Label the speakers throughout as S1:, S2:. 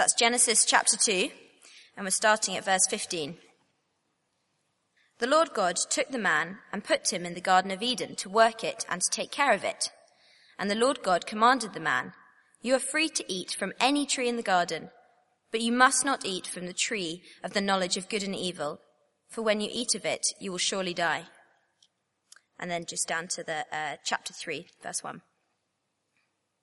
S1: That's Genesis chapter 2, and we're starting at verse 15. The Lord God took the man and put him in the Garden of Eden to work it and to take care of it. And the Lord God commanded the man, You are free to eat from any tree in the garden, but you must not eat from the tree of the knowledge of good and evil, for when you eat of it, you will surely die. And then just down to the uh, chapter 3, verse 1.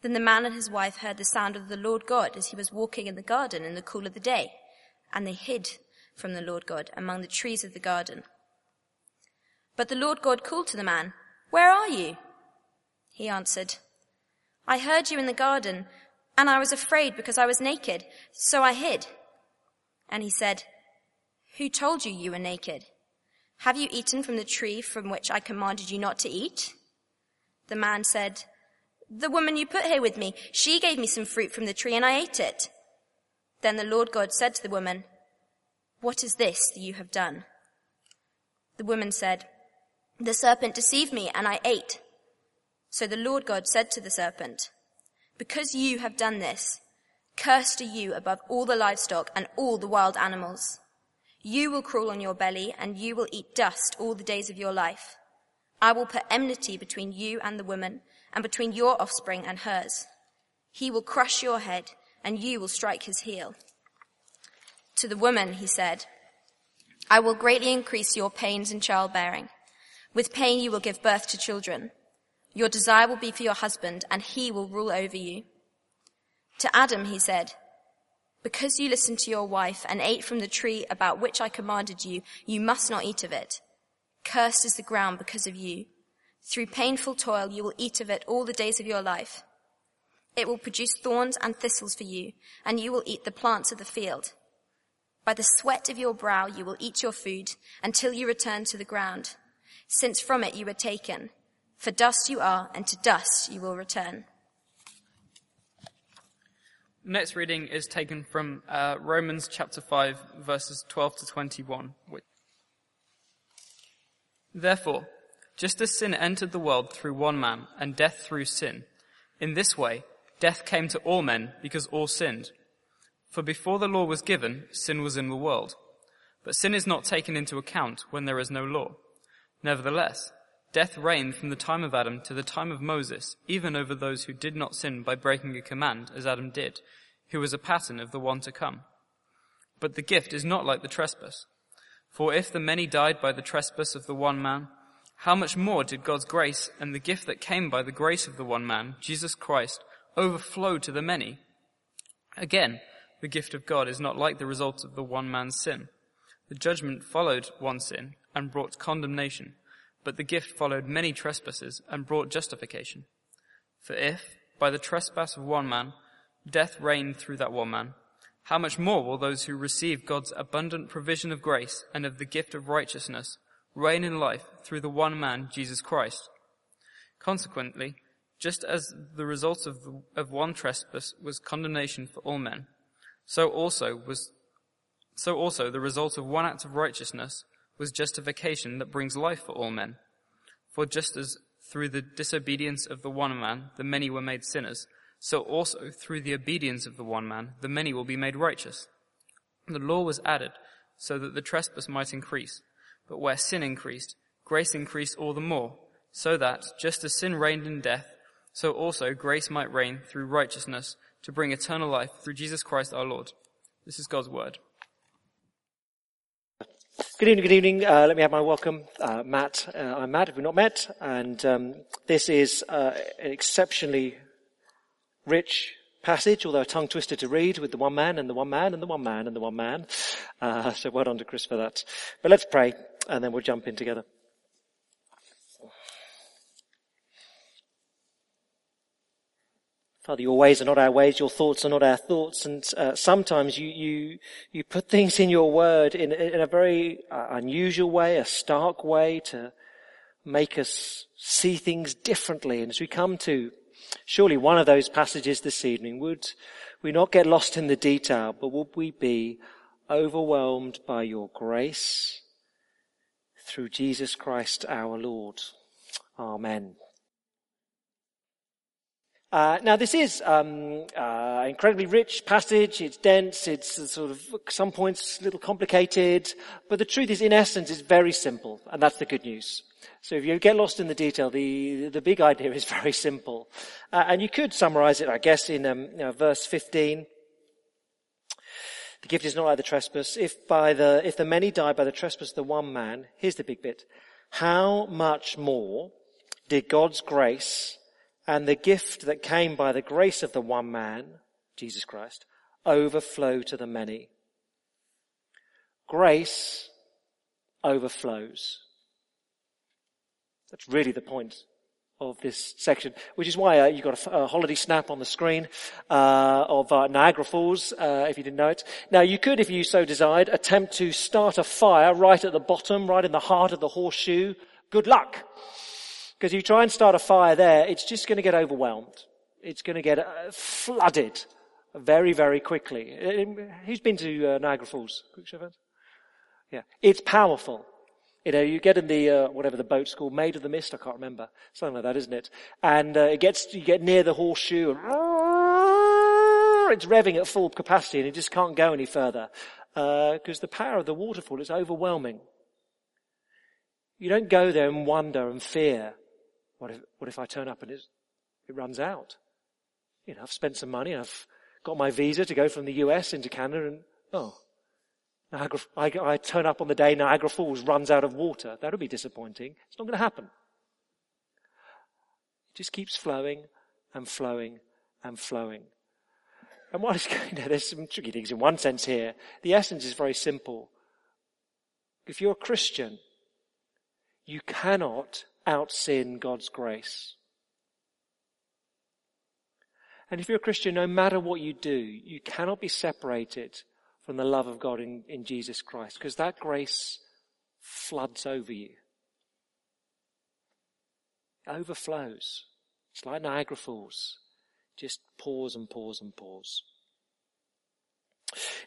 S1: Then the man and his wife heard the sound of the Lord God as he was walking in the garden in the cool of the day, and they hid from the Lord God among the trees of the garden. But the Lord God called to the man, Where are you? He answered, I heard you in the garden, and I was afraid because I was naked, so I hid. And he said, Who told you you were naked? Have you eaten from the tree from which I commanded you not to eat? The man said, the woman you put here with me, she gave me some fruit from the tree and I ate it. Then the Lord God said to the woman, What is this that you have done? The woman said, The serpent deceived me and I ate. So the Lord God said to the serpent, Because you have done this, cursed are you above all the livestock and all the wild animals. You will crawl on your belly and you will eat dust all the days of your life. I will put enmity between you and the woman and between your offspring and hers. He will crush your head and you will strike his heel. To the woman, he said, I will greatly increase your pains in childbearing. With pain you will give birth to children. Your desire will be for your husband and he will rule over you. To Adam, he said, because you listened to your wife and ate from the tree about which I commanded you, you must not eat of it. Cursed is the ground because of you. Through painful toil, you will eat of it all the days of your life. It will produce thorns and thistles for you, and you will eat the plants of the field. By the sweat of your brow, you will eat your food until you return to the ground, since from it you were taken. For dust you are, and to dust you will return.
S2: Next reading is taken from uh, Romans chapter 5, verses 12 to 21. Therefore, just as sin entered the world through one man, and death through sin, in this way, death came to all men because all sinned. For before the law was given, sin was in the world. But sin is not taken into account when there is no law. Nevertheless, death reigned from the time of Adam to the time of Moses, even over those who did not sin by breaking a command, as Adam did, who was a pattern of the one to come. But the gift is not like the trespass. For if the many died by the trespass of the one man, how much more did God's grace and the gift that came by the grace of the one man, Jesus Christ, overflow to the many? Again, the gift of God is not like the result of the one man's sin. The judgment followed one sin and brought condemnation, but the gift followed many trespasses and brought justification. For if, by the trespass of one man, death reigned through that one man, how much more will those who receive God's abundant provision of grace and of the gift of righteousness reign in life through the one man, Jesus Christ. Consequently, just as the result of, of one trespass was condemnation for all men, so also was, so also the result of one act of righteousness was justification that brings life for all men. For just as through the disobedience of the one man the many were made sinners, so also through the obedience of the one man the many will be made righteous. The law was added so that the trespass might increase. But where sin increased, grace increased all the more, so that, just as sin reigned in death, so also grace might reign through righteousness to bring eternal life through Jesus Christ our Lord. This is God's word.
S3: Good evening, good evening. Uh, let me have my welcome. Uh, Matt, uh, I'm Matt, if we've not met, and um, this is uh, an exceptionally rich passage, although a tongue twister to read, with the one man and the one man and the one man and the one man. Uh, so well done to Chris for that. But let's pray, and then we'll jump in together. Father, your ways are not our ways, your thoughts are not our thoughts, and uh, sometimes you, you, you put things in your word in, in a very uh, unusual way, a stark way to make us see things differently. And as we come to surely one of those passages this evening, would we not get lost in the detail, but would we be overwhelmed by your grace through Jesus Christ our Lord? Amen. Uh, now this is um, uh, incredibly rich passage. It's dense. It's sort of some points a little complicated, but the truth is, in essence, it's very simple, and that's the good news. So if you get lost in the detail, the the big idea is very simple, uh, and you could summarize it, I guess, in um, you know, verse fifteen. The gift is not like the trespass. If by the if the many die by the trespass of the one man, here's the big bit: how much more did God's grace and the gift that came by the grace of the one man, Jesus Christ, overflow to the many. Grace overflows. That's really the point of this section, which is why uh, you've got a, a, holiday snap on the screen uh, of uh, Niagara Falls, uh, if you didn't know it. Now, you could, if you so desired, attempt to start a fire right at the bottom, right in the heart of the horseshoe. Good luck. Because you try and start a fire there, it's just going to get overwhelmed. It's going to get uh, flooded very, very quickly. Who's been to uh, Niagara Falls? Quick show. Yeah. It's powerful. You know, you get in the, uh, whatever the boat's called, Maid of the Mist, I can't remember. Something like that, isn't it? And, uh, it gets, you get near the horseshoe and it's revving at full capacity and it just can't go any further. because uh, the power of the waterfall is overwhelming. You don't go there and wonder and fear what if, what if I turn up and it runs out? You know, I've spent some money, I've got my visa to go from the US into Canada and, oh, Niagara, I, I turn up on the day Niagara Falls runs out of water. That would be disappointing. It's not going to happen. It just keeps flowing and flowing and flowing. And what is going there, there's some tricky things in one sense here. The essence is very simple. If you're a Christian, you cannot outsin God's grace. And if you're a Christian, no matter what you do, you cannot be separated from the love of God in, in Jesus Christ because that grace floods over you. It overflows. It's like Niagara Falls. Just pours and pours and pours.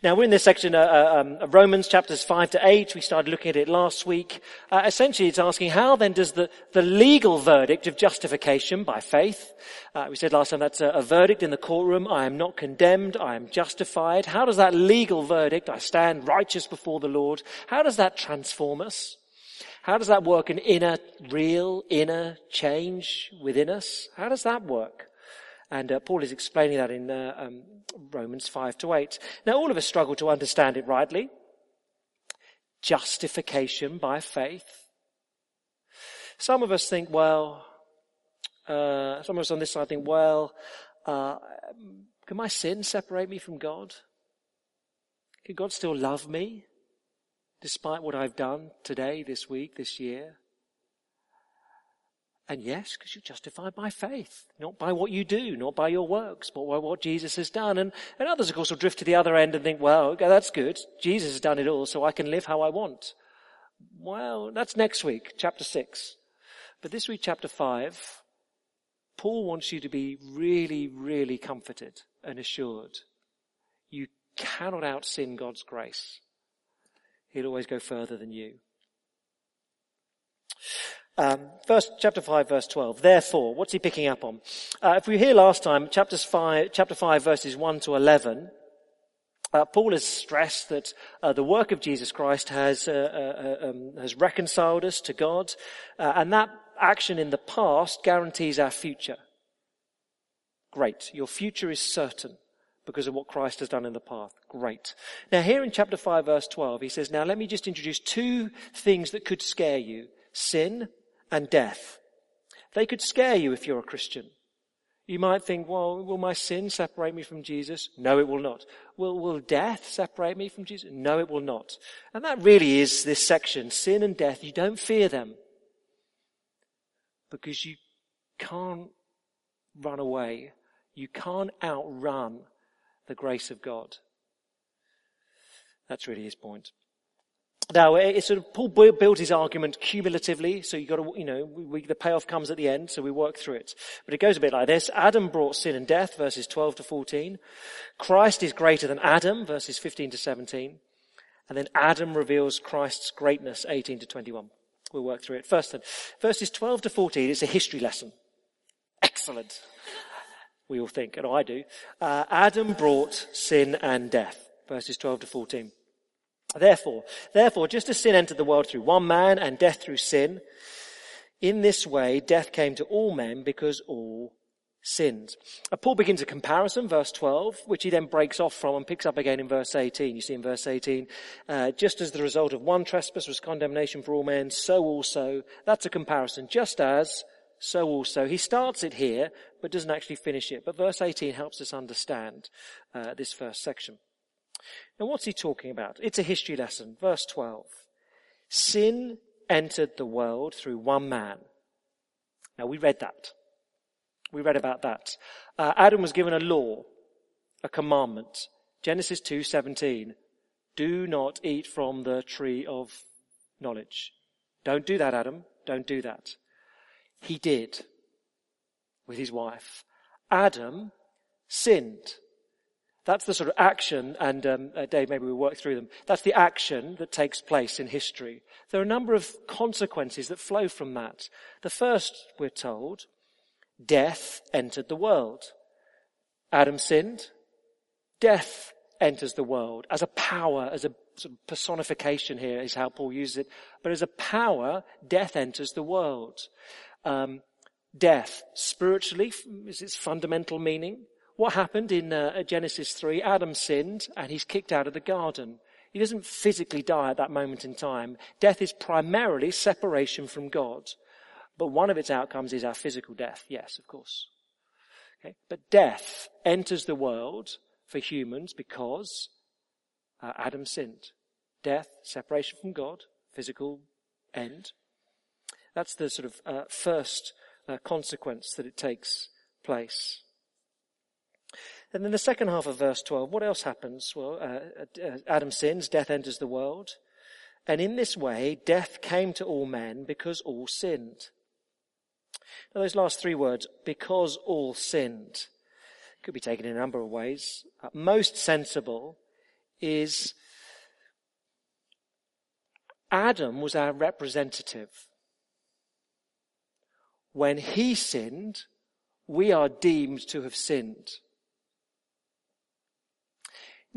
S3: Now we're in this section uh, uh, um, of Romans chapters 5 to 8. We started looking at it last week. Uh, essentially it's asking how then does the, the legal verdict of justification by faith, uh, we said last time that's a, a, verdict in the courtroom, I am not condemned, I am justified. How does that legal verdict, I stand righteous before the Lord, how does that transform us? How does that work an inner, real, inner change within us? How does that work? And uh, Paul is explaining that in uh, um, Romans 5 to 8. Now, all of us struggle to understand it rightly. Justification by faith. Some of us think, well, uh, some of us on this side think, well, uh, can my sin separate me from God? Can God still love me despite what I've done today, this week, this year? And yes, because you're justified by faith, not by what you do, not by your works, but by what Jesus has done. And, and others, of course, will drift to the other end and think, well, okay, that's good. Jesus has done it all, so I can live how I want. Well, that's next week, chapter six. But this week, chapter five, Paul wants you to be really, really comforted and assured. You cannot out sin God's grace. He'll always go further than you. Um, chapter 5 verse 12. Therefore, what's he picking up on? Uh, if we hear last time, chapters 5, chapter 5 verses 1 to 11, uh, Paul has stressed that uh, the work of Jesus Christ has, uh, uh, uh, um, has reconciled us to God, and that action in the past guarantees our future. Great. Your future is certain because of what Christ has done in the past. Great. Now here in chapter 5 verse 12, he says, now let me just introduce two things that could scare you. Sin and death. They could scare you if you're a Christian. You might think, well, will my sin separate me from Jesus? No, it will not. Will, will death separate me from Jesus? No, it will not. And that really is this section. Sin and death, you don't fear them. Because you can't run away. You can't outrun the grace of God. That's really his point. Now, it sort of, Paul builds his argument cumulatively, so you got to, you know, we, the payoff comes at the end, so we work through it. But it goes a bit like this. Adam brought sin and death, verses 12 to 14. Christ is greater than Adam, verses 15 to 17. And then Adam reveals Christ's greatness, 18 to 21. We'll work through it. First then, verses 12 to 14 it's a history lesson. Excellent. We all think, and I do. Uh, Adam brought sin and death, verses 12 to 14. Therefore, therefore, just as sin entered the world through one man and death through sin, in this way death came to all men because all sinned. Uh, Paul begins a comparison, verse 12, which he then breaks off from and picks up again in verse 18. You see in verse 18, uh, just as the result of one trespass was condemnation for all men, so also, that's a comparison, just as, so also. He starts it here, but doesn't actually finish it. But verse 18 helps us understand uh, this first section. Now what's he talking about? It's a history lesson. Verse 12. Sin entered the world through one man. Now we read that. We read about that. Uh, Adam was given a law, a commandment. Genesis 2:17. Do not eat from the tree of knowledge. Don't do that, Adam. Don't do that. He did with his wife. Adam sinned. That's the sort of action, and um, uh, Dave, maybe we'll work through them. That's the action that takes place in history. There are a number of consequences that flow from that. The first, we're told, death entered the world. Adam sinned. Death enters the world as a power, as a sort of personification here is how Paul uses it. But as a power, death enters the world. Um, death, spiritually, is its fundamental meaning. What happened in uh, Genesis 3? Adam sinned and he's kicked out of the garden. He doesn't physically die at that moment in time. Death is primarily separation from God. But one of its outcomes is our physical death. Yes, of course. Okay? But death enters the world for humans because uh, Adam sinned. Death, separation from God, physical end. That's the sort of uh, first uh, consequence that it takes place. And then the second half of verse 12, what else happens? Well, uh, uh, Adam sins, death enters the world. And in this way, death came to all men because all sinned. Now those last three words, because all sinned, could be taken in a number of ways. Uh, most sensible is Adam was our representative. When he sinned, we are deemed to have sinned.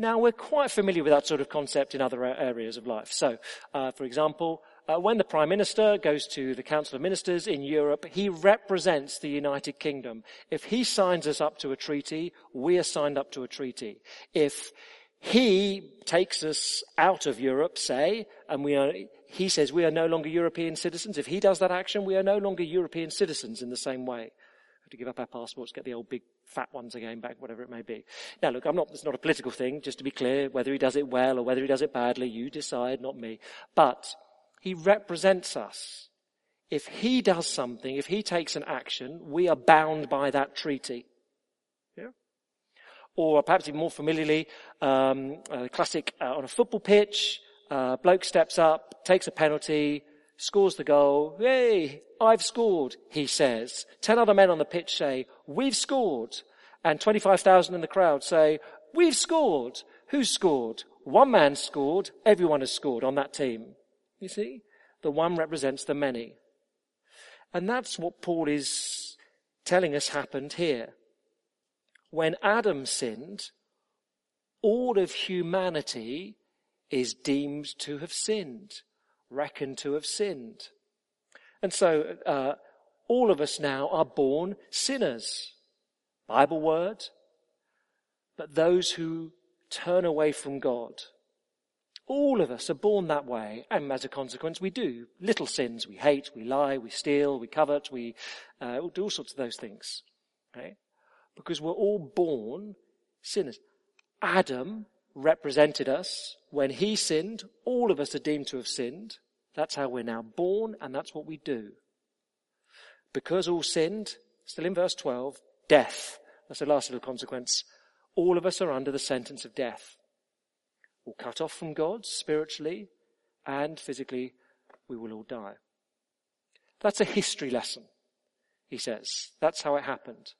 S3: Now, we're quite familiar with that sort of concept in other areas of life. So, uh, for example, uh, when the Prime Minister goes to the Council of Ministers in Europe, he represents the United Kingdom. If he signs us up to a treaty, we are signed up to a treaty. If he takes us out of Europe, say, and we are, he says we are no longer European citizens. If he does that action, we are no longer European citizens in the same way to give up our passports, get the old big fat ones again back, whatever it may be. Now look, I'm not, it's not a political thing, just to be clear, whether he does it well or whether he does it badly, you decide, not me. But he represents us. If he does something, if he takes an action, we are bound by that treaty. Yeah? Or perhaps even more familiarly, um, a classic uh, on a football pitch, uh, bloke steps up, takes a penalty, scores the goal. Hey, I've scored, he says. Ten other men on the pitch say, we've scored. And 25,000 in the crowd say, we've scored. Who scored? One man scored. Everyone has scored on that team. You see? The one represents the many. And that's what Paul is telling us happened here. When Adam sinned, all of humanity is deemed to have sinned reckoned to have sinned. And so, uh, all of us now are born sinners. Bible word. but those who turn away from God. All of us are born that way, and as a consequence, we do little sins. We hate, we lie, we steal, we covet, we uh, do all sorts of those things. Okay? Because we're all born sinners. Adam represented us. When he sinned, all of us are deemed to have sinned. That's how we're now born, and that's what we do. Because all sinned, still in verse 12, death. That's the last little consequence. All of us are under the sentence of death. We're cut off from God spiritually and physically. We will all die. That's a history lesson, he says. That's how it happened.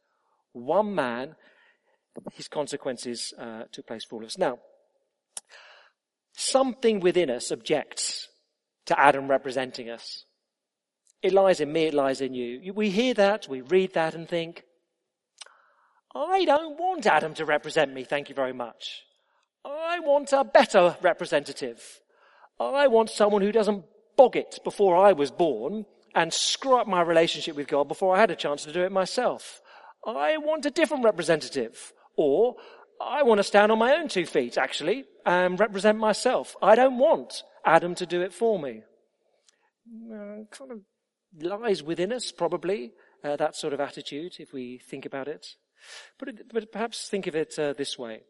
S3: One man, his consequences uh, took place for all of us. Now, something within us objects to Adam representing us. It lies in me, it lies in you. We hear that, we read that and think, I don't want Adam to represent me, thank you very much. I want a better representative. I want someone who doesn't bog it before I was born and screw up my relationship with God before I had a chance to do it myself. I want a different representative. Or I want to stand on my own two feet, actually, and represent myself. I don't want Adam to do it for me. Uh, kind of lies within us, probably, uh, that sort of attitude, if we think about it. But, but perhaps think of it uh, this way.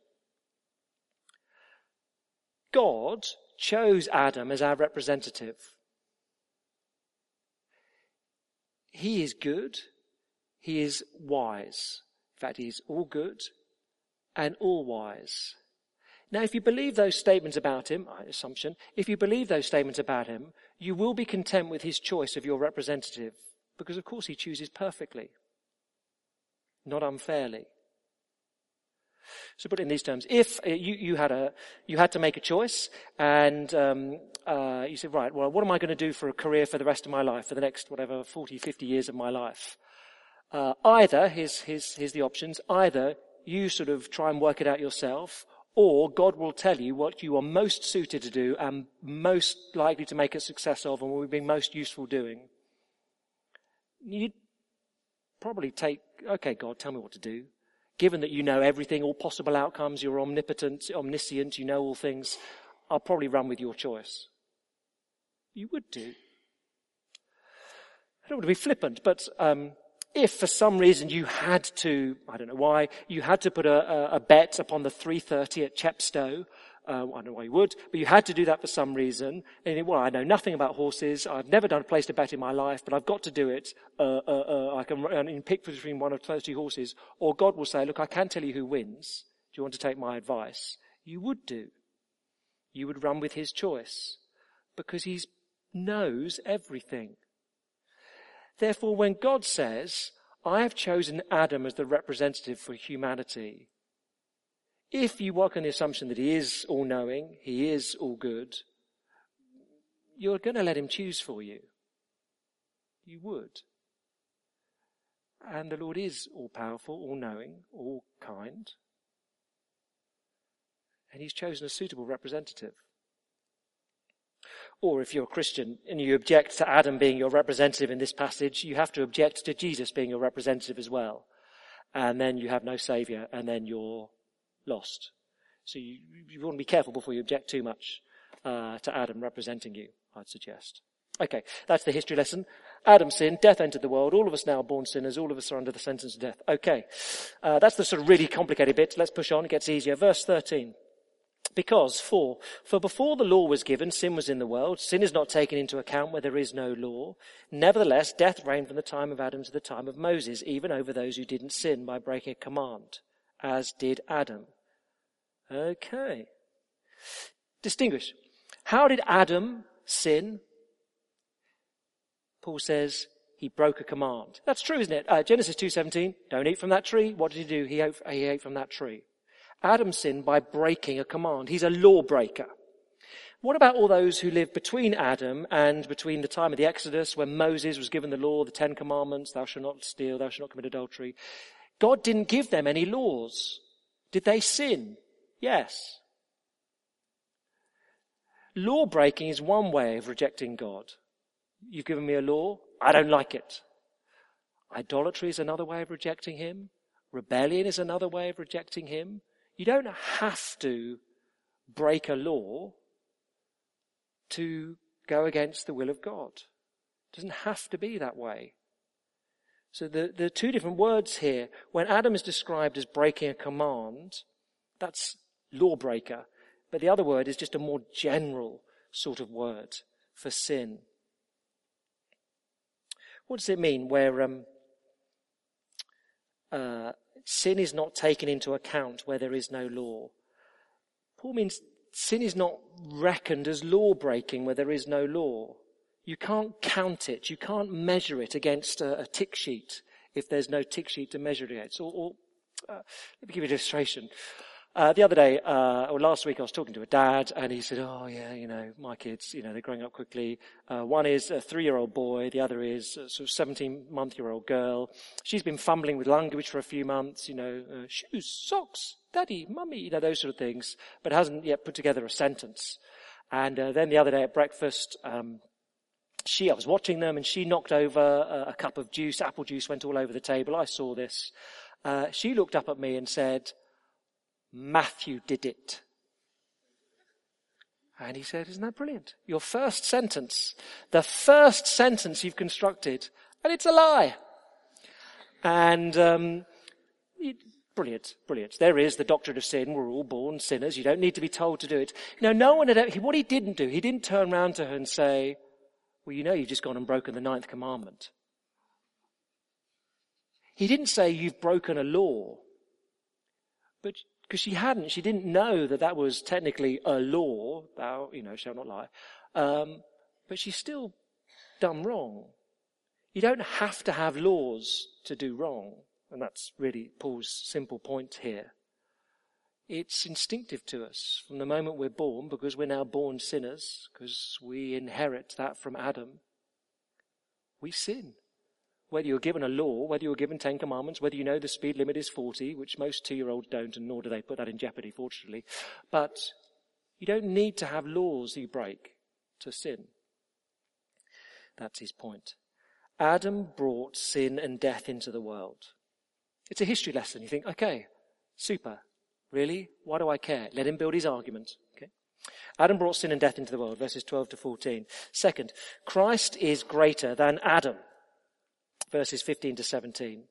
S3: God chose Adam as our representative. He is good. He is wise. In fact, all good and all wise. Now, if you believe those statements about him, assumption, if you believe those statements about him, you will be content with his choice of your representative, because of course he chooses perfectly, not unfairly. So put it in these terms. If uh, you, you, had a, you had to make a choice and um, uh, you said, right, well, what am I going to do for a career for the rest of my life, for the next, whatever, 40, 50 years of my life? Uh, either, here's, here's, here's the options, either you sort of try and work it out yourself, or God will tell you what you are most suited to do and most likely to make a success of and will be most useful doing. You'd probably take, okay, God, tell me what to do. Given that you know everything, all possible outcomes, you're omnipotent, omniscient, you know all things, I'll probably run with your choice. You would do. I don't want to be flippant, but um, if for some reason you had to, I don't know why, you had to put a, a bet upon the 330 at Chepstow, uh, I don't know why you would, but you had to do that for some reason. And well, I know nothing about horses. I've never done a place to bet in my life, but I've got to do it. Uh, uh, uh I can and pick between one of those two horses. Or God will say, look, I can tell you who wins. Do you want to take my advice? You would do. You would run with his choice because he knows everything. Therefore, when God says, I have chosen Adam as the representative for humanity, if you work on the assumption that he is all knowing, he is all good, you're going to let him choose for you. You would. And the Lord is all powerful, all knowing, all kind. And he's chosen a suitable representative. Or if you're a Christian and you object to Adam being your representative in this passage, you have to object to Jesus being your representative as well. And then you have no savior and then you're lost. So you, you want to be careful before you object too much uh, to Adam representing you, I'd suggest. Okay, that's the history lesson. Adam sinned, death entered the world. All of us now born sinners. All of us are under the sentence of death. Okay, uh, that's the sort of really complicated bit. Let's push on. It gets easier. Verse 13. Because, for, for before the law was given, sin was in the world. Sin is not taken into account where there is no law. Nevertheless, death reigned from the time of Adam to the time of Moses, even over those who didn't sin by breaking a command, as did Adam. Okay. Distinguish. How did Adam sin? Paul says he broke a command. That's true, isn't it? Uh, Genesis 2.17, don't eat from that tree. What did he do? He ate, he ate from that tree. Adam sinned by breaking a command. He's a lawbreaker. What about all those who lived between Adam and between the time of the Exodus when Moses was given the law, the Ten Commandments, thou shalt not steal, thou shalt not commit adultery? God didn't give them any laws. Did they sin? Yes. Law breaking is one way of rejecting God. You've given me a law, I don't like it. Idolatry is another way of rejecting Him. Rebellion is another way of rejecting Him. You don't have to break a law to go against the will of God. It doesn't have to be that way. So the, the two different words here, when Adam is described as breaking a command, that's lawbreaker. But the other word is just a more general sort of word for sin. What does it mean where um, uh, sin is not taken into account where there is no law? Paul means sin is not reckoned as law breaking where there is no law. You can't count it. You can't measure it against a, a tick sheet if there's no tick sheet to measure it against. Or, or uh, let me give you an illustration. Uh, the other day, uh, or last week, I was talking to a dad, and he said, "Oh yeah, you know, my kids, you know, they're growing up quickly. Uh, one is a three-year-old boy, the other is a sort of 17-month-year-old girl. She's been fumbling with language for a few months, you know, uh, shoes, socks, daddy, mummy, you know, those sort of things, but hasn't yet put together a sentence. And uh, then the other day at breakfast, um, she, I was watching them, and she knocked over a, a, cup of juice. Apple juice went all over the table. I saw this. Uh, she looked up at me and said." Matthew did it. And he said, isn't that brilliant? Your first sentence, the first sentence you've constructed, and it's a lie. And, um, it, brilliant, brilliant. There is the doctrine of sin. We're all born sinners. You don't need to be told to do it. Now, no one had, what he didn't do, he didn't turn around to her and say, well, you know, you've just gone and broken the ninth commandment. He didn't say you've broken a law. But because she hadn't, she didn't know that that was technically a law, thou, you know, shall not lie. Um, but she's still done wrong. You don't have to have laws to do wrong. And that's really Paul's simple point here. It's instinctive to us from the moment we're born, because we're now born sinners, because we inherit that from Adam. We sin whether you're given a law, whether you're given Ten Commandments, whether you know the speed limit is 40, which most two-year-olds don't, and nor do they put that in jeopardy, fortunately. But you don't need to have laws you break to sin. That's his point. Adam brought sin and death into the world. It's a history lesson. You think, okay, super. Really? Why do I care? Let him build his argument. Okay. Adam brought sin and death into the world, verses 12 to 14. Second, Christ is greater than Adam verses 15 to 17.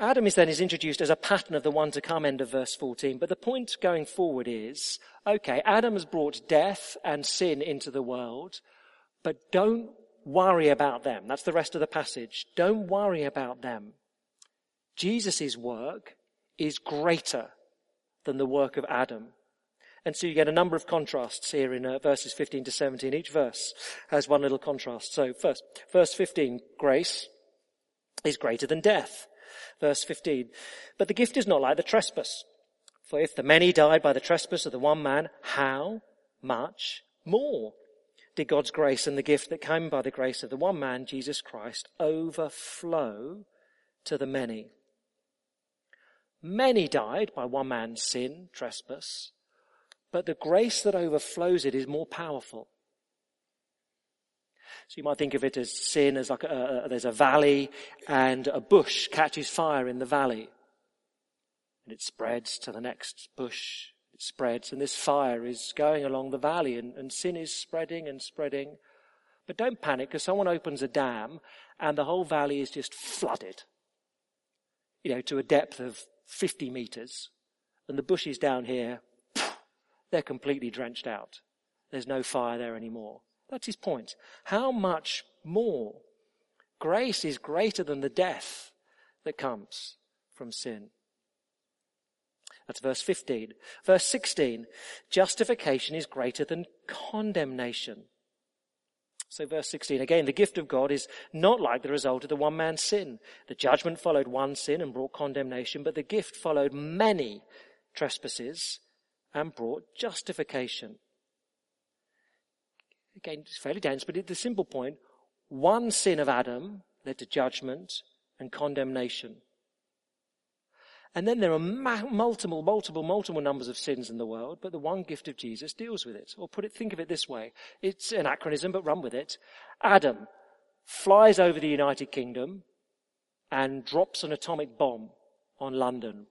S3: Adam is then is introduced as a pattern of the one to come end of verse 14. But the point going forward is, okay, Adam has brought death and sin into the world, but don't worry about them. That's the rest of the passage. Don't worry about them. Jesus' work is greater than the work of Adam. And so you get a number of contrasts here in uh, verses 15 to 17. Each verse has one little contrast. So first, verse 15, grace is greater than death. Verse 15, but the gift is not like the trespass. For if the many died by the trespass of the one man, how much more did God's grace and the gift that came by the grace of the one man, Jesus Christ, overflow to the many? Many died by one man's sin, trespass, but the grace that overflows it is more powerful. So you might think of it as sin as like a, a, there's a valley and a bush catches fire in the valley. And it spreads to the next bush. It spreads and this fire is going along the valley and, and sin is spreading and spreading. But don't panic because someone opens a dam and the whole valley is just flooded. You know, to a depth of 50 meters. And the bushes down here they're completely drenched out. There's no fire there anymore. That's his point. How much more? Grace is greater than the death that comes from sin. That's verse 15. Verse 16. Justification is greater than condemnation. So verse 16 again, the gift of God is not like the result of the one man's sin. The judgment followed one sin and brought condemnation, but the gift followed many trespasses and brought justification. Again, it's fairly dense, but the simple point. point, one sin of Adam led to judgment and condemnation. And then there are multiple, multiple, multiple numbers of sins in the world, but the one gift of Jesus deals with it. Or put it, think of it this way. It's an anachronism, but run with it. Adam flies over the United Kingdom and drops an atomic bomb on London.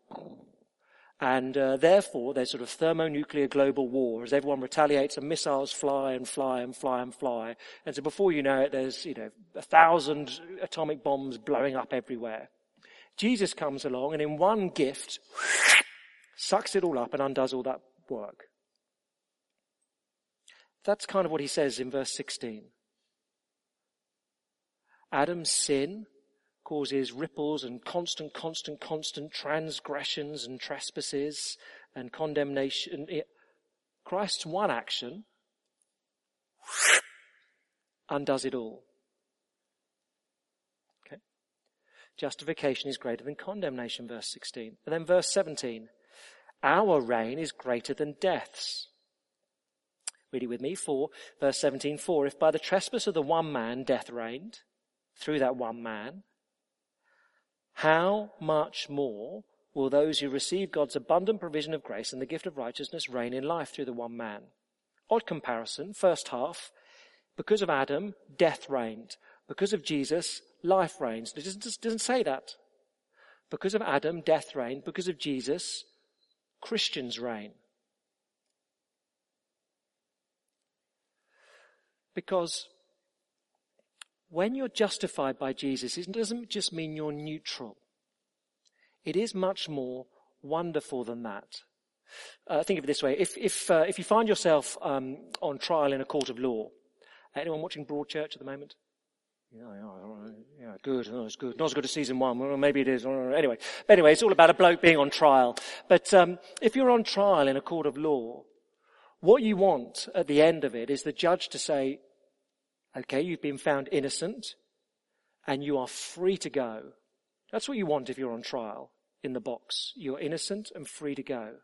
S3: And uh, therefore, there's sort of thermonuclear global war as everyone retaliates and missiles fly and fly and fly and fly. And so before you know it, there's, you know, a thousand atomic bombs blowing up everywhere. Jesus comes along and in one gift, sucks it all up and undoes all that work. That's kind of what he says in verse 16. Adam's sin causes ripples and constant, constant, constant transgressions and trespasses and condemnation. Christ's one action undoes it all. Okay. Justification is greater than condemnation, verse 16. And then verse 17. Our reign is greater than death's. Read it with me. 4, verse 17. For if by the trespass of the one man death reigned, through that one man, how much more will those who receive God's abundant provision of grace and the gift of righteousness reign in life through the one man? Odd comparison. First half, because of Adam, death reigned. Because of Jesus, life reigns. It doesn't, doesn't say that. Because of Adam, death reigned. Because of Jesus, Christians reign. Because when you're justified by Jesus, it doesn't just mean you're neutral. It is much more wonderful than that. Uh, think of it this way. If, if, uh, if you find yourself um, on trial in a court of law, anyone watching Broadchurch at the moment? Yeah, yeah, yeah, good. Oh, it's good. Not as good as season one. Well, maybe it is. Anyway, anyway, it's all about a bloke being on trial. But um, if you're on trial in a court of law, what you want at the end of it is the judge to say, Okay, you've been found innocent and you are free to go. That's what you want if you're on trial in the box. You're innocent and free to go.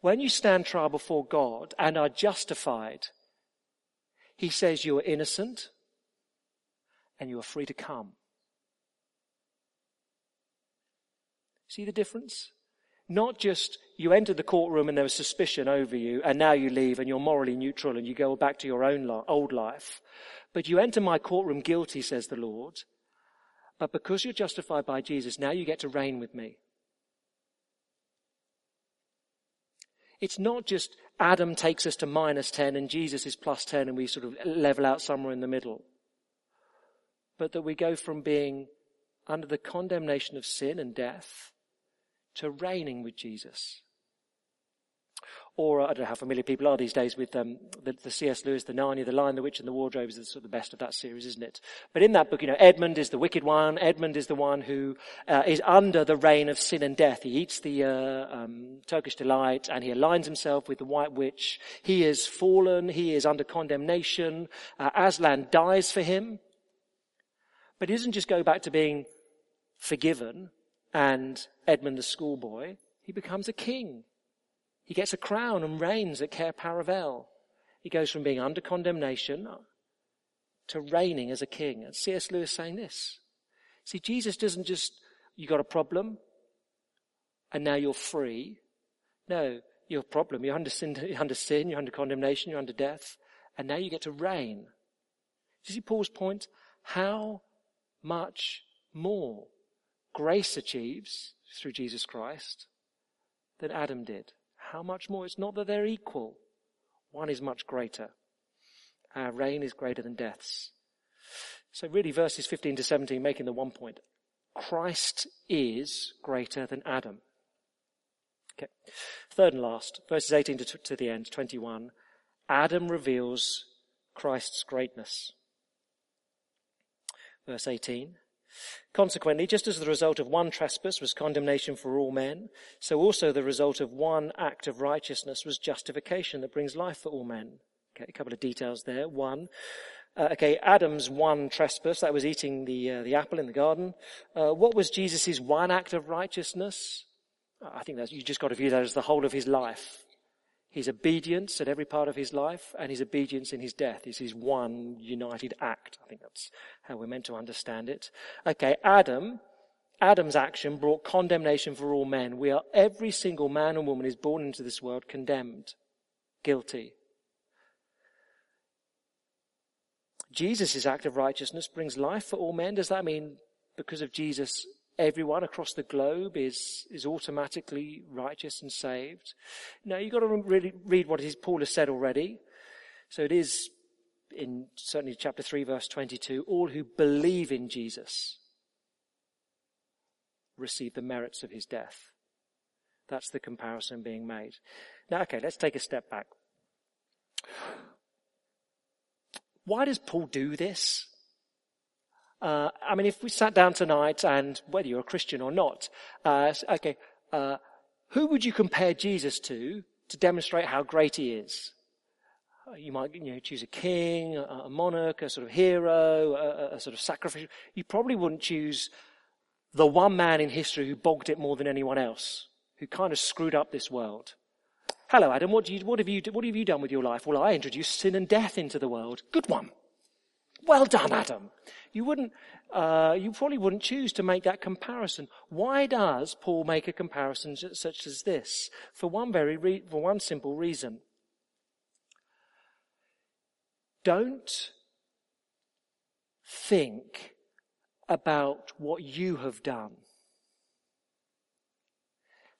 S3: When you stand trial before God and are justified, He says you are innocent and you are free to come. See the difference? Not just you entered the courtroom and there was suspicion over you and now you leave and you're morally neutral and you go back to your own li- old life. But you enter my courtroom guilty, says the Lord. But because you're justified by Jesus, now you get to reign with me. It's not just Adam takes us to minus 10 and Jesus is plus 10 and we sort of level out somewhere in the middle. But that we go from being under the condemnation of sin and death to reigning with Jesus. Or I don't know how familiar people are these days with um, the, the, C.S. Lewis, the Narnia, the Lion, the Witch, and the Wardrobe is the, sort of the best of that series, isn't it? But in that book, you know, Edmund is the wicked one. Edmund is the one who uh, is under the reign of sin and death. He eats the uh, um, Turkish delight, and he aligns himself with the White Witch. He is fallen. He is under condemnation. Uh, Aslan dies for him, but he doesn't just go back to being forgiven and Edmund the schoolboy. He becomes a king. He gets a crown and reigns at Cair Paravel. He goes from being under condemnation to reigning as a king. And C.S. Lewis saying this. See, Jesus doesn't just, you got a problem and now you're free. No, you have a problem. You're under sin, you're under sin, you're under condemnation, you're under death, and now you get to reign. Do you see Paul's point? How much more grace achieves through Jesus Christ than Adam did? how much more? It's not that they're equal. One is much greater. Our reign is greater than death's. So really verses 15 to 17 making the one point. Christ is greater than Adam. Okay. Third and last, verses 18 to, to the end, 21. Adam reveals Christ's greatness. Verse 18. Consequently, just as the result of one trespass was condemnation for all men, so also the result of one act of righteousness was justification that brings life for all men. Okay, a couple of details there. One, uh, okay, Adam's one trespass, that was eating the, uh, the apple in the garden. Uh, what was Jesus' one act of righteousness? I think that's, you just got to view that as the whole of his life. His obedience at every part of his life and his obedience in his death is his one united act. I think that's how we're meant to understand it. Okay, Adam, Adam's action brought condemnation for all men. We are, every single man and woman is born into this world condemned, guilty. Jesus' act of righteousness brings life for all men. Does that mean because of Jesus, everyone across the globe is, is automatically righteous and saved. No, you've got to really read what Paul has said already. So it is in certainly chapter 3 verse 22, all who believe in Jesus receive the merits of his death. That's the comparison being made. Now, okay, let's take a step back. Why does Paul do this? Uh, I mean, if we sat down tonight and whether you're a Christian or not, uh, okay, uh, who would you compare Jesus to to demonstrate how great he is? Uh, you might you know, choose a king, a, a monarch, a sort of hero, a, a sort of sacrificial. You probably wouldn't choose the one man in history who bogged it more than anyone else, who kind of screwed up this world. Hello, Adam. What, you, what, have you, what have you done with your life? Well, I introduced sin and death into the world. Good one. Well done, Adam. You wouldn't, uh, you probably wouldn't choose to make that comparison. Why does Paul make a comparison such as this? For one very, re- for one simple reason. Don't think about what you have done.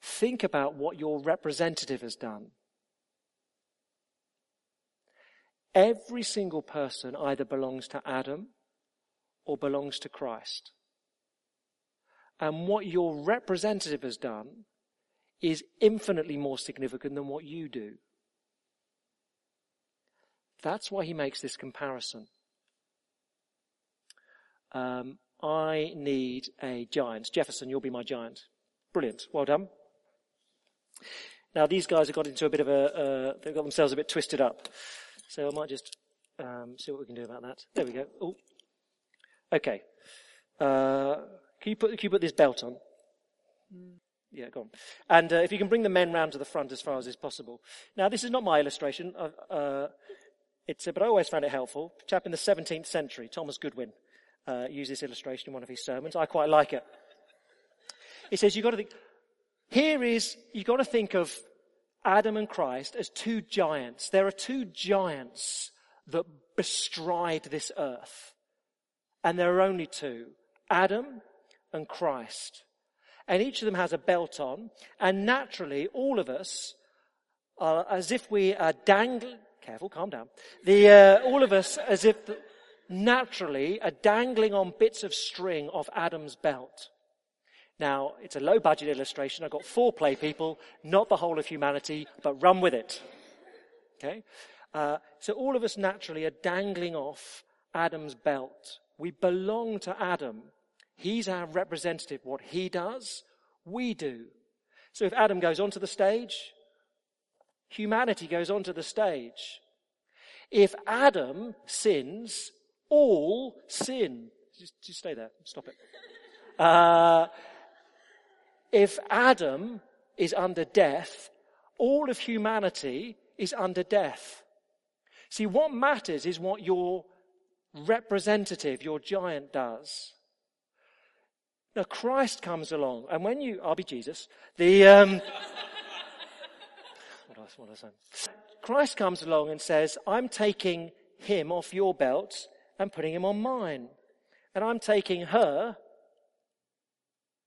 S3: Think about what your representative has done. Every single person either belongs to Adam or belongs to Christ. And what your representative has done is infinitely more significant than what you do. That's why he makes this comparison. Um, I need a giant. Jefferson, you'll be my giant. Brilliant. Well done. Now these guys have got into a bit of a, uh, they've got themselves a bit twisted up. So I might just um, see what we can do about that. There we go. Oh, okay. Uh, can you put can you put this belt on? Yeah, go on. And uh, if you can bring the men round to the front as far as is possible. Now, this is not my illustration. Uh, uh it's, but I always found it helpful. A chap in the 17th century, Thomas Goodwin, uh, used this illustration in one of his sermons. I quite like it. He says you've got to think. Here is you've got to think of Adam and Christ as two giants. There are two giants that bestride this earth. And there are only two. Adam and Christ. And each of them has a belt on. And naturally, all of us are as if we are dangling, careful, calm down. The, uh, all of us as if naturally are dangling on bits of string off Adam's belt. Now, it's a low budget illustration. I've got four play people, not the whole of humanity, but run with it. Okay? Uh, so all of us naturally are dangling off Adam's belt. We belong to Adam. He's our representative. What he does, we do. So if Adam goes onto the stage, humanity goes onto the stage. If Adam sins, all sin. Just, just stay there. Stop it. Uh, if Adam is under death, all of humanity is under death. See, what matters is what your representative, your giant does. Now, Christ comes along, and when you, I'll be Jesus, the, um, what else, what else? Christ comes along and says, I'm taking him off your belt and putting him on mine. And I'm taking her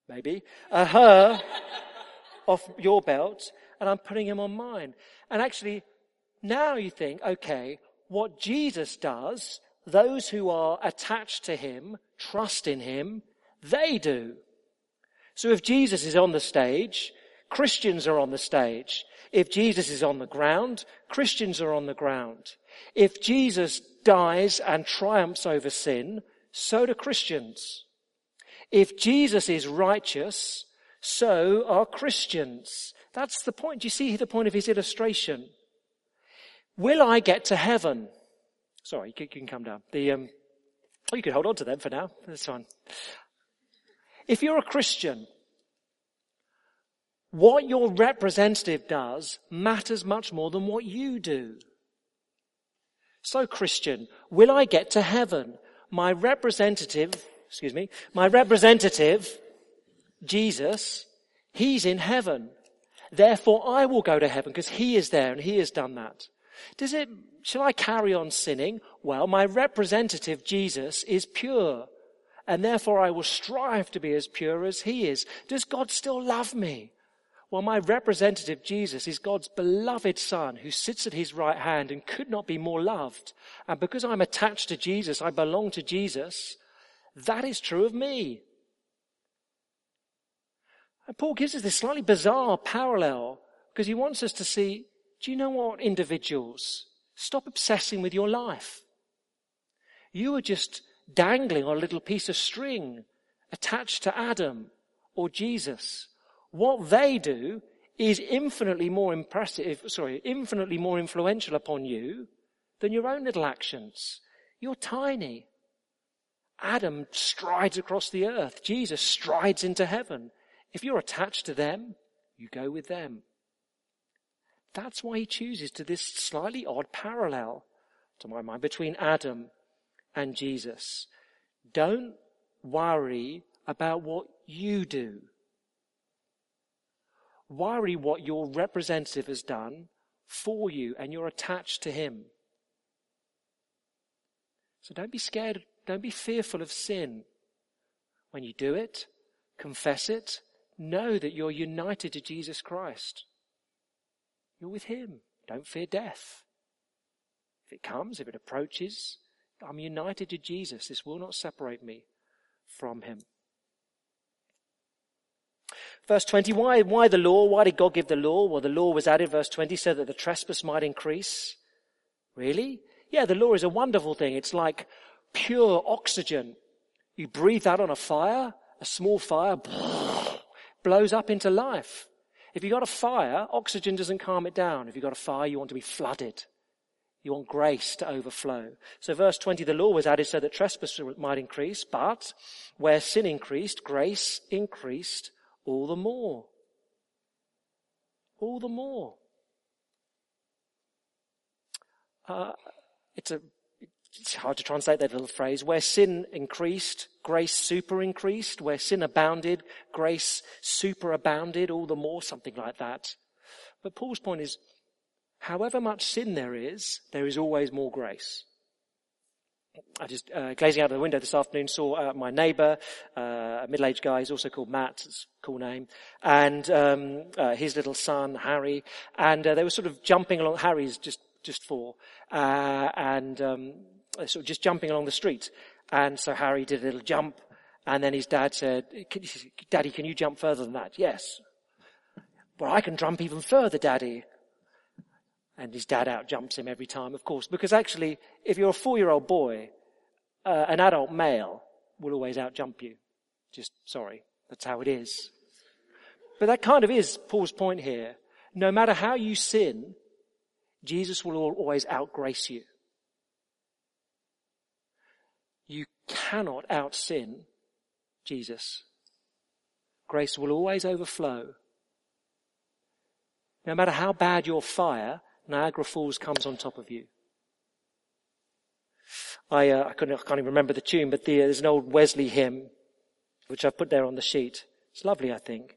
S3: maybe, a her off your belt and I'm putting him on mine. And actually, now you think, okay, what Jesus does, those who are attached to him, trust in him, they do. So if Jesus is on the stage, Christians are on the stage. If Jesus is on the ground, Christians are on the ground. If Jesus dies and triumphs over sin, so do Christians. If Jesus is righteous, so are Christians. That's the point. Do you see the point of his illustration? Will I get to heaven? Sorry, you can, come down. The, um, oh, you can hold on to them for now. That's fine. If you're a Christian, what your representative does matters much more than what you do. So Christian, will I get to heaven? My representative excuse me, my representative, Jesus, he's in heaven. Therefore I will go to heaven because he is there and he has done that. Does it, shall I carry on sinning? Well, my representative, Jesus, is pure and therefore I will strive to be as pure as he is. Does God still love me? Well, my representative Jesus is God's beloved son who sits at his right hand and could not be more loved. And because I'm attached to Jesus, I belong to Jesus. That is true of me. And Paul gives us this slightly bizarre parallel because he wants us to see, do you know what, individuals? Stop obsessing with your life. You are just dangling on a little piece of string attached to Adam or Jesus. What they do is infinitely more impressive, sorry, infinitely more influential upon you than your own little actions. You're tiny. Adam strides across the earth. Jesus strides into heaven. If you're attached to them, you go with them. That's why he chooses to this slightly odd parallel, to my mind, between Adam and Jesus. Don't worry about what you do. Worry what your representative has done for you and you're attached to him. So don't be scared, don't be fearful of sin. When you do it, confess it, know that you're united to Jesus Christ. You're with him. Don't fear death. If it comes, if it approaches, I'm united to Jesus. This will not separate me from him. Verse 20, why, why the law? Why did God give the law? Well, the law was added, verse 20, so that the trespass might increase. Really? Yeah, the law is a wonderful thing. It's like pure oxygen. You breathe that on a fire, a small fire, blows up into life. If you've got a fire, oxygen doesn't calm it down. If you've got a fire, you want to be flooded. You want grace to overflow. So verse 20, the law was added so that trespass might increase, but where sin increased, grace increased all the more. All the more. Uh, it's a, it's hard to translate that little phrase. Where sin increased, grace super increased. Where sin abounded, grace super abounded all the more, something like that. But Paul's point is, however much sin there is, there is always more grace. I just, uh, gazing out of the window this afternoon, saw uh, my neighbour, uh, a middle-aged guy, he's also called Matt, it's a cool name, and um, uh, his little son, Harry, and uh, they were sort of jumping along, Harry's just, just four, uh, and um, sort of just jumping along the street. And so Harry did a little jump, and then his dad said, Daddy, can you jump further than that? Yes. Well, I can jump even further, Daddy. And his dad outjumps him every time, of course, because actually, if you're a four-year-old boy, uh, an adult male will always outjump you. Just sorry, that's how it is. But that kind of is Paul's point here. No matter how you sin, Jesus will always outgrace you. You cannot out sin Jesus. Grace will always overflow. No matter how bad your fire, Niagara Falls comes on top of you. I, uh, I, couldn't, I can't even remember the tune, but the, there's an old Wesley hymn, which I've put there on the sheet. It's lovely, I think.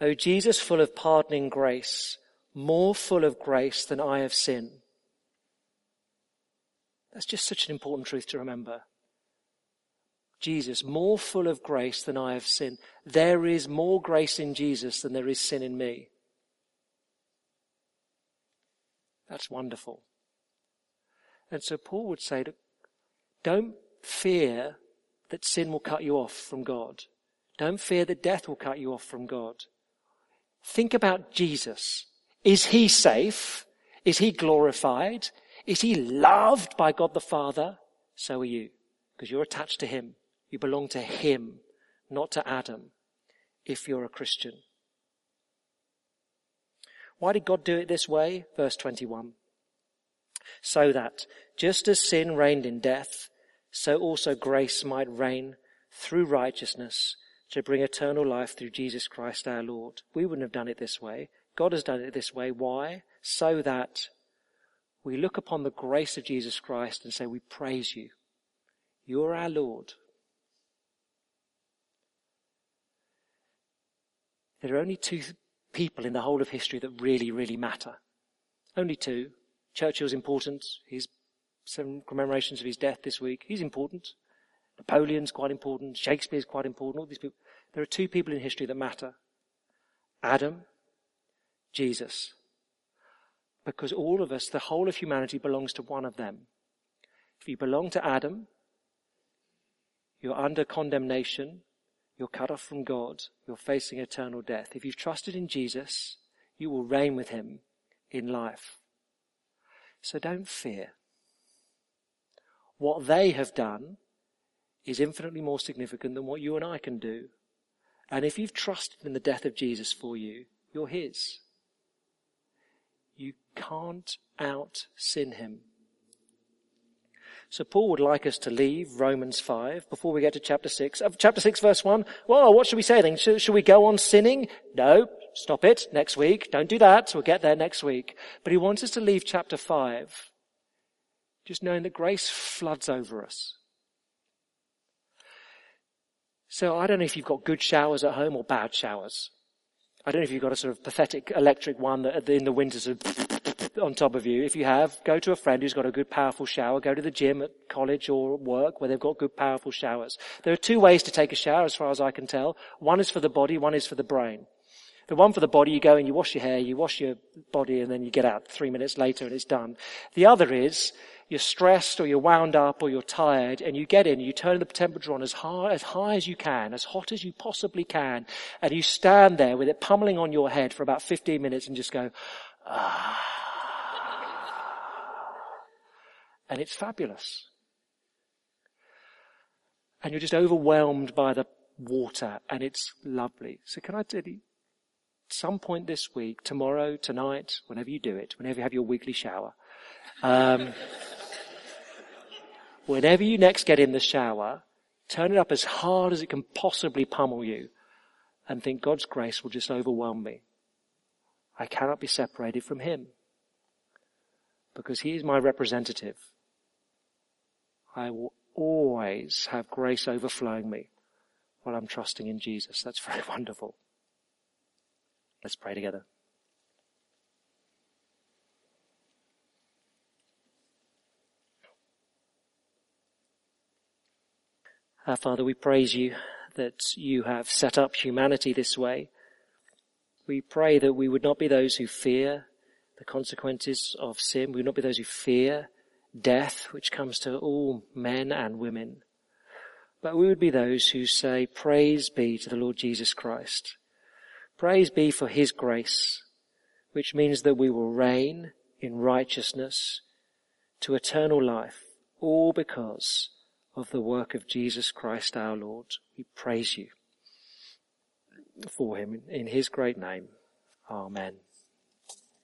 S3: Oh, Jesus, full of pardoning grace, more full of grace than I have sin. That's just such an important truth to remember. Jesus, more full of grace than I have sin. There is more grace in Jesus than there is sin in me. That's wonderful. And so Paul would say, don't fear that sin will cut you off from God. Don't fear that death will cut you off from God. Think about Jesus. Is he safe? Is he glorified? Is he loved by God the Father? So are you, because you're attached to him. You belong to him, not to Adam, if you're a Christian. Why did God do it this way? Verse 21. So that, just as sin reigned in death, so also grace might reign through righteousness to bring eternal life through Jesus Christ our Lord. We wouldn't have done it this way. God has done it this way. Why? So that we look upon the grace of Jesus Christ and say, we praise you. You're our Lord. There are only two people in the whole of history that really, really matter. Only two. Churchill's important. His seven commemorations of his death this week. He's important. Napoleon's quite important. Shakespeare's quite important. All these people. There are two people in history that matter. Adam, Jesus. Because all of us, the whole of humanity belongs to one of them. If you belong to Adam, you're under condemnation. You're cut off from God. You're facing eternal death. If you've trusted in Jesus, you will reign with him in life. So don't fear. What they have done is infinitely more significant than what you and I can do. And if you've trusted in the death of Jesus for you, you're his. You can't out sin him. So Paul would like us to leave Romans 5 before we get to chapter 6. Uh, chapter 6 verse 1. Well, what should we say then? Should, should we go on sinning? No. Stop it. Next week. Don't do that. We'll get there next week. But he wants us to leave chapter 5 just knowing that grace floods over us. So I don't know if you've got good showers at home or bad showers. I don't know if you've got a sort of pathetic electric one that in the winter sort of on top of you. If you have, go to a friend who's got a good powerful shower. Go to the gym at college or work where they've got good powerful showers. There are two ways to take a shower as far as I can tell. One is for the body, one is for the brain. The one for the body, you go and you wash your hair, you wash your body and then you get out three minutes later and it's done. The other is you're stressed or you're wound up or you're tired and you get in, you turn the temperature on as high, as high as you can, as hot as you possibly can, and you stand there with it pummeling on your head for about 15 minutes and just go, ah. And it's fabulous. And you're just overwhelmed by the water and it's lovely. So can I tell you, some point this week, tomorrow, tonight, whenever you do it, whenever you have your weekly shower, um, whenever you next get in the shower, turn it up as hard as it can possibly pummel you and think God's grace will just overwhelm me. I cannot be separated from Him because He is my representative. I will always have grace overflowing me while I'm trusting in Jesus. That's very wonderful. Let's pray together. Our Father, we praise you that you have set up humanity this way. We pray that we would not be those who fear the consequences of sin. We would not be those who fear death, which comes to all men and women. But we would be those who say, praise be to the Lord Jesus Christ. Praise be for his grace, which means that we will reign in righteousness to eternal life, all because of the work of Jesus Christ our Lord. We praise you for him in his great name. Amen.